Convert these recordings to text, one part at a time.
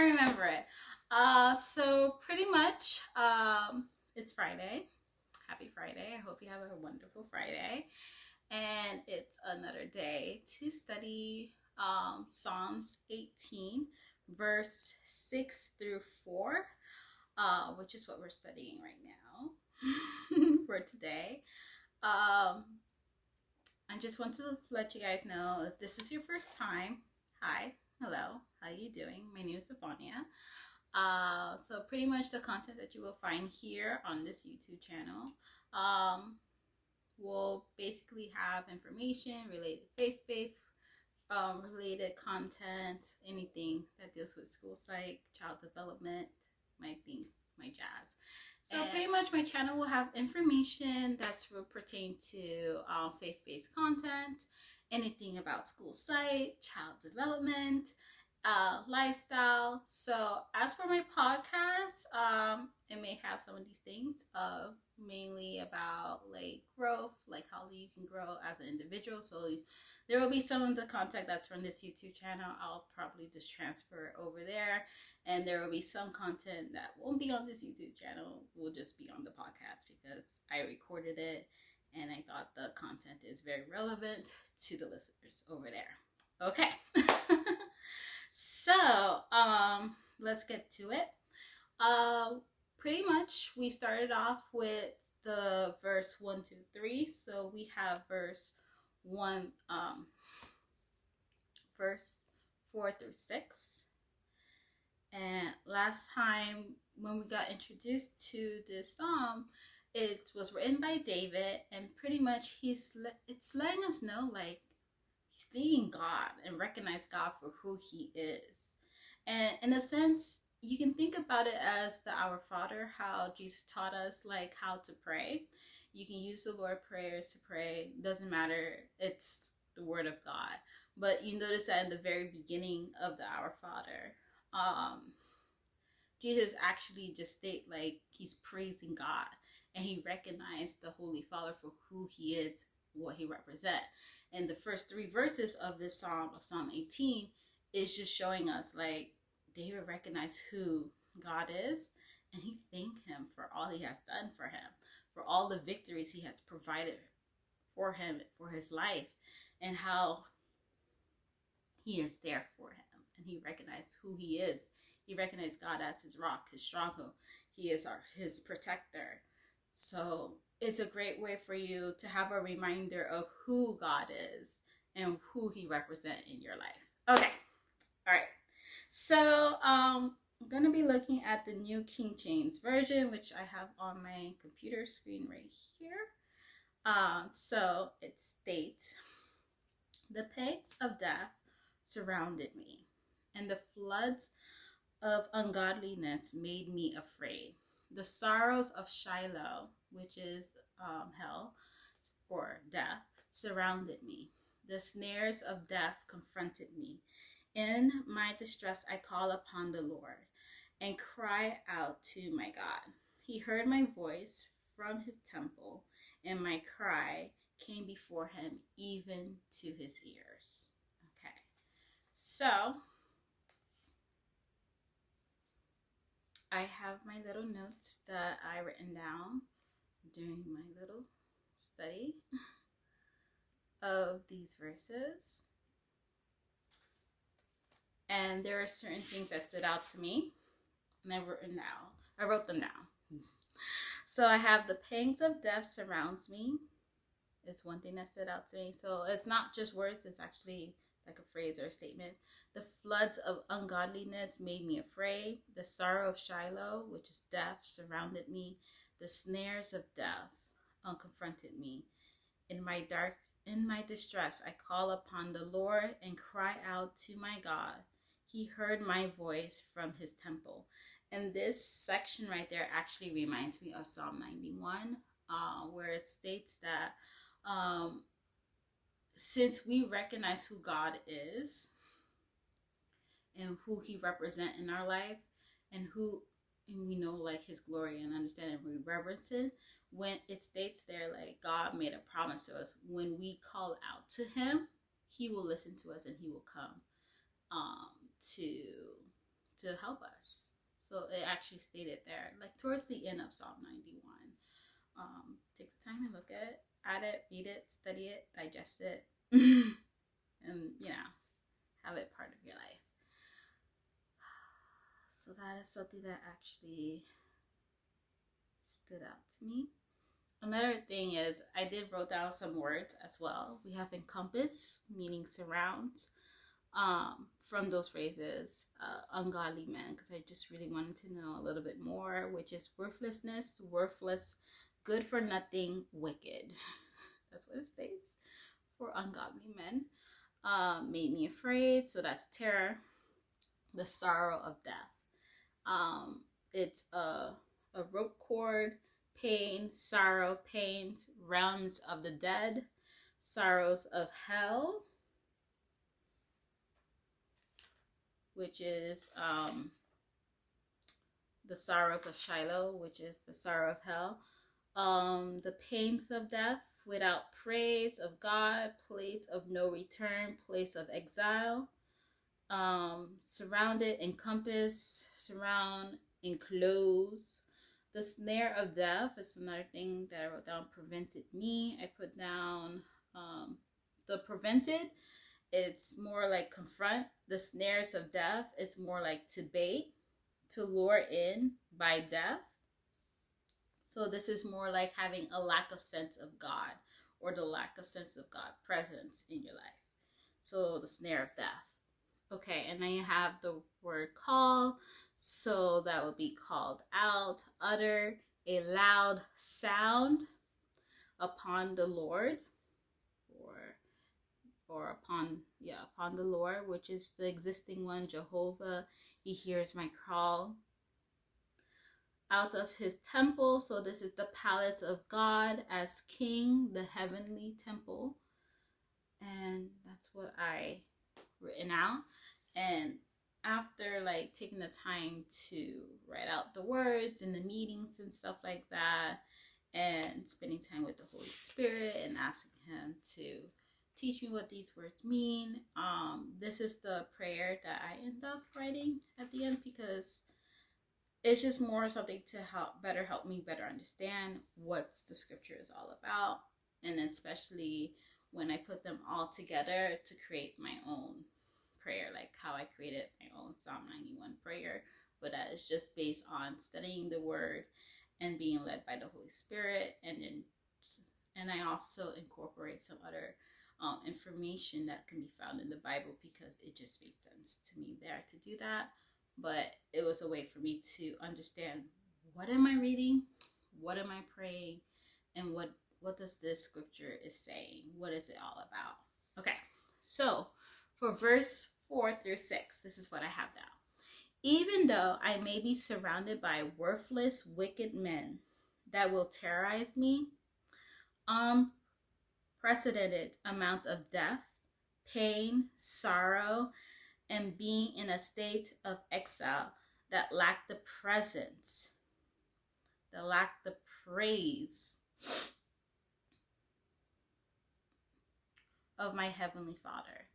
I remember it. Uh, so, pretty much, um, it's Friday. Happy Friday. I hope you have a wonderful Friday. And it's another day to study um, Psalms 18, verse 6 through 4, uh, which is what we're studying right now for today. Um, I just want to let you guys know if this is your first time, hi, hello, how are you doing? My name is Stefania. Uh, so pretty much the content that you will find here on this YouTube channel um, will basically have information related faith-based um, related content, anything that deals with school psych, child development, my things, my jazz. So and pretty much my channel will have information that's will pertain to uh, faith-based content, anything about school psych, child development, uh, lifestyle. So as for my podcast, um, it may have some of these things of mainly about like growth, like how you can grow as an individual. So there will be some of the content that's from this YouTube channel. I'll probably just transfer over there. And there will be some content that won't be on this YouTube channel, will just be on the podcast because I recorded it and I thought the content is very relevant to the listeners over there. Okay. so, um, let's get to it. Uh, pretty much, we started off with the verse 1 to 3. So we have verse one um, verse 4 through 6. And last time when we got introduced to this psalm, it was written by David, and pretty much he's it's letting us know like he's God and recognize God for who He is. And in a sense, you can think about it as the Our Father, how Jesus taught us like how to pray. You can use the Lord prayers to pray. Doesn't matter. It's the word of God. But you notice that in the very beginning of the Our Father, um, Jesus actually just state like he's praising God and he recognized the Holy Father for who he is, what he represent. And the first three verses of this psalm of Psalm 18 is just showing us like David recognized who God is and he thanked him for all he has done for him for all the victories he has provided for him, for his life, and how he is there for him. And he recognized who he is. He recognized God as his rock, his stronghold. He is our his protector. So it's a great way for you to have a reminder of who God is and who he represents in your life. Okay. All right. So um I'm going to be looking at the New King James Version, which I have on my computer screen right here. Uh, so it states, The plagues of death surrounded me, and the floods of ungodliness made me afraid. The sorrows of Sheol, which is um, hell or death, surrounded me. The snares of death confronted me. In my distress, I call upon the Lord and cry out to my God. He heard my voice from his temple, and my cry came before him even to his ears. Okay, so I have my little notes that I written down during my little study of these verses. And there are certain things that stood out to me and I wrote them down. I wrote them down. So I have the pangs of death surrounds me. It's one thing that stood out to me. So it's not just words, it's actually like a phrase or a statement. The floods of ungodliness made me afraid. The sorrow of Sheol, which is death, surrounded me. The snares of death unconfronted me. In my dark in my distress I call upon the Lord and cry out to my God. He heard my voice from his temple. And this section right there actually reminds me of Psalm 91, uh, where it states that um, since we recognize who God is and who He represents in our life, and who and we know like His glory and understand and we reverence it, when it states there like God made a promise to us when we call out to him, he will listen to us and he will come um to to help us. So it actually stated there, like towards the end of Psalm 91. Um, take the time and look at it, add it, read it, study it, digest it, and you know, have it part of your life. So that is something that actually stood out to me. Another thing is I did wrote down some words as well. We have encompass, meaning surrounds, um, from those phrases, uh, ungodly men, because I just really wanted to know a little bit more, which is worthlessness, worthless, good for nothing, wicked. that's what it states for ungodly men. Um, made me afraid, so that's terror, the sorrow of death. Um, it's a, a rope cord pain, sorrow, pains, realms of the dead, sorrows of hell, which is um, the sorrows of Sheol, which is the sorrow of hell, um, the pains of death, without praise of God, place of no return, place of exile, um, surrounded, encompass, surround, enclose, the snare of death is another thing that I wrote down. Prevented me. I put down um, the prevented. It's more like confront. The snares of death. It's more like to bait, to lure in by death. So this is more like having a lack of sense of God or the lack of sense of God presence in your life. So the snare of death. Okay, and then you have the word call. So that would be called out, utter a loud sound upon the Lord or or upon yeah, upon the Lord, which is the existing one, Jehovah. He hears my call. Out of his temple, so this is the palace of God as king, the heavenly temple. And that's what I written out. And after like taking the time to write out the words and the meetings and stuff like that and spending time with the holy spirit and asking him to teach me what these words mean um this is the prayer that i end up writing at the end because it's just more something to help better help me better understand what the scripture is all about and especially when i put them all together to create my own prayer, like how I created my own Psalm 91 prayer, but that is just based on studying the word and being led by the Holy Spirit. And then, and I also incorporate some other um, information that can be found in the Bible because it just makes sense to me there to do that. But it was a way for me to understand what am I reading, what am I praying, and what what does this scripture is saying? What is it all about? Okay, so for verse 4 through 6. This is what I have down. Even though I may be surrounded by worthless, wicked men that will terrorize me, unprecedented amounts of death, pain, sorrow, and being in a state of exile that lack the presence, that lack the praise of my Heavenly Father.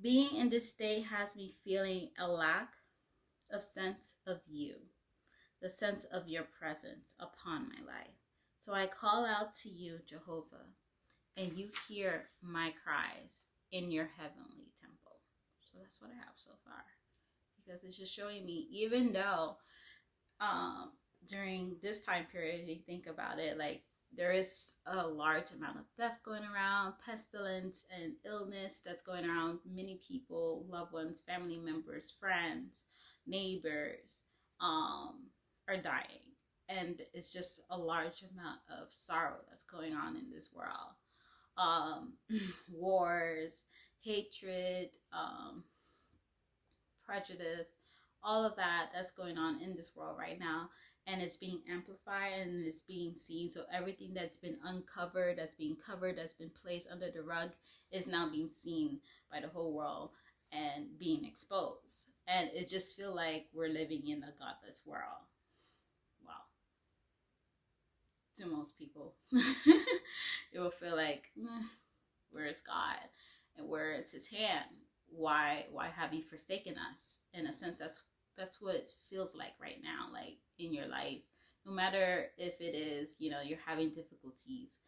Being in this state has me feeling a lack of sense of you, the sense of your presence upon my life. So I call out to you, Jehovah, and you hear my cries in your heavenly. That's what I have so far. Because it's just showing me, even though um, during this time period, if you think about it, like there is a large amount of death going around, pestilence and illness that's going around. Many people, loved ones, family members, friends, neighbors, um, are dying. And it's just a large amount of sorrow that's going on in this world. Um, wars, hatred, um, prejudice, all of that that's going on in this world right now and it's being amplified and it's being seen. So everything that's been uncovered, that's being covered, that's been placed under the rug is now being seen by the whole world and being exposed. And it just feel like we're living in a godless world. Wow. to most people. it will feel like, mm, where is God? And where is his hand? Why why have you forsaken us? In a sense that's that's what it feels like right now, like in your life. No matter if it is, you know, you're having difficulties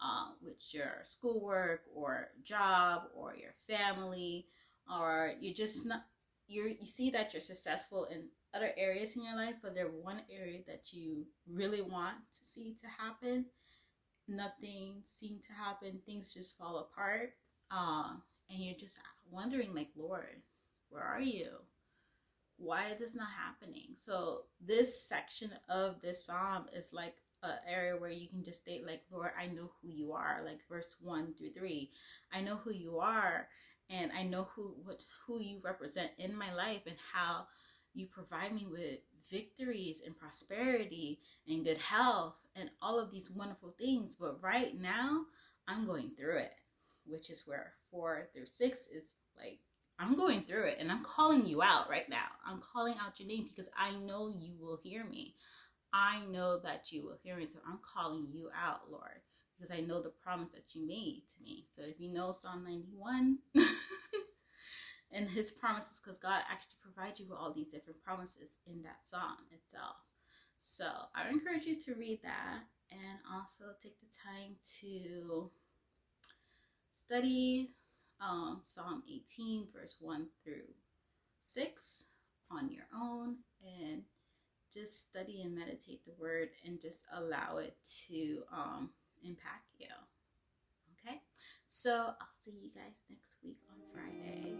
um, with your schoolwork or job or your family, or you're just not you're you see that you're successful in other areas in your life, but there's one area that you really want to see to happen, nothing seemed to happen. Things just fall apart, uh, and you're just wondering, like, Lord, where are you? Why is this not happening? So this section of this psalm is like an area where you can just state, like, Lord, I know who you are. Like verse one through three, I know who you are, and I know who what who you represent in my life and how you provide me with victories and prosperity and good health and all of these wonderful things. But right now, I'm going through it, which is where four through six is like, I'm going through it and I'm calling you out right now. I'm calling out your name because I know you will hear me. I know that you will hear me. So I'm calling you out, Lord, because I know the promise that you made to me. So if you know Psalm 91, and his promises because God actually provides you with all these different promises in that psalm itself. So I encourage you to read that and also take the time to study um, Psalm 18, verse 1 through 6 on your own and just study and meditate the word and just allow it to um, impact you. Okay, so I'll see you guys next week on Friday